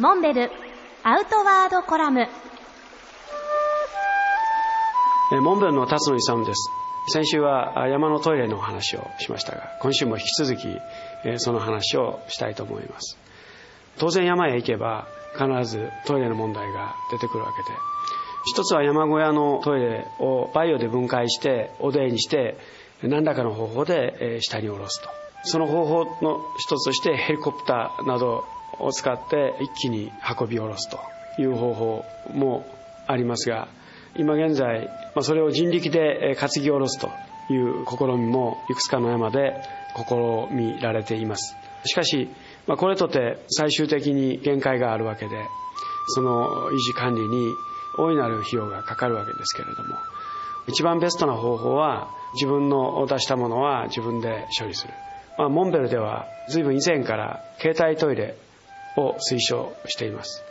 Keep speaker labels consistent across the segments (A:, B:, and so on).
A: モンベルアウトワードコラム。
B: モンベルの辰野勇です。先週は山のトイレのお話をしましたが今週も引き続きその話をしたいと思います。当然山へ行けば必ずトイレの問題が出てくるわけで。一つは山小屋のトイレをバイオで分解しておでいにして何らかの方法で下に下ろすと。その方法の一つとしてヘリコプターなどを使って一気に運び下ろすという方法もありますが今現在それを人力で担ぎ下ろすという試みもいくつかの山で試みられています。しかしこれとて最終的に限界があるわけでその維持管理に大いなる費用がかかるわけですけれども一番ベストな方法は自分の出したものは自分で処理する、まあ、モンベルでは随分以前から携帯トイレを推奨しています。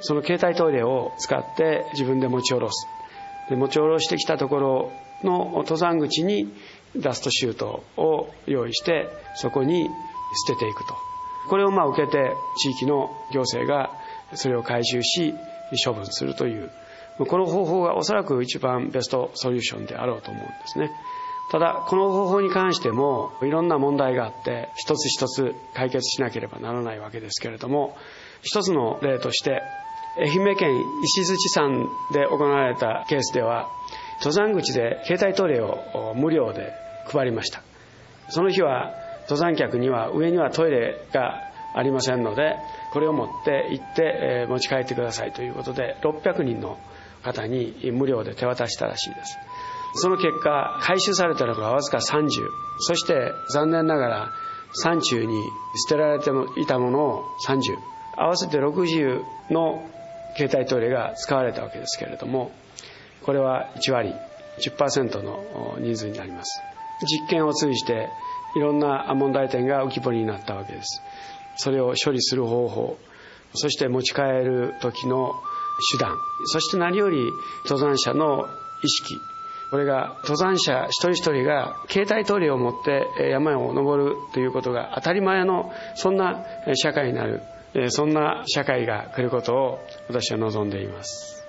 B: その携帯トイレを使って自分で持ち下ろす。で持ち下ろしてきたところの登山口にダストシュートを用意してそこに捨てていくと。これをまあ受けて地域の行政がそれを回収し処分するという。この方法がおそらく一番ベストソリューションであろうと思うんですね。ただこの方法に関してもいろんな問題があって一つ一つ解決しなければならないわけですけれども一つの例として愛媛県石槌山で行われたケースでは登山口で携帯トイレを無料で配りました。その日は登山客には上にはトイレがありませんのでこれを持って行って持ち帰ってくださいということで600人の方に無料で手渡したらしいです。その結果回収されたのがわずか30そして残念ながら山中に捨てられていたものを30合わせて60の携帯トイレが使われたわけですけれどもこれは1割10%の人数になります。実験を通じていろんな問題点が浮き彫りになったわけです。それを処理する方法そして持ち帰る時の手段そして何より登山者の意識これが登山者一人一人が携帯トイレを持って山を登るということが当たり前のそんな社会になるそんな社会が来ることを私は望んでいます。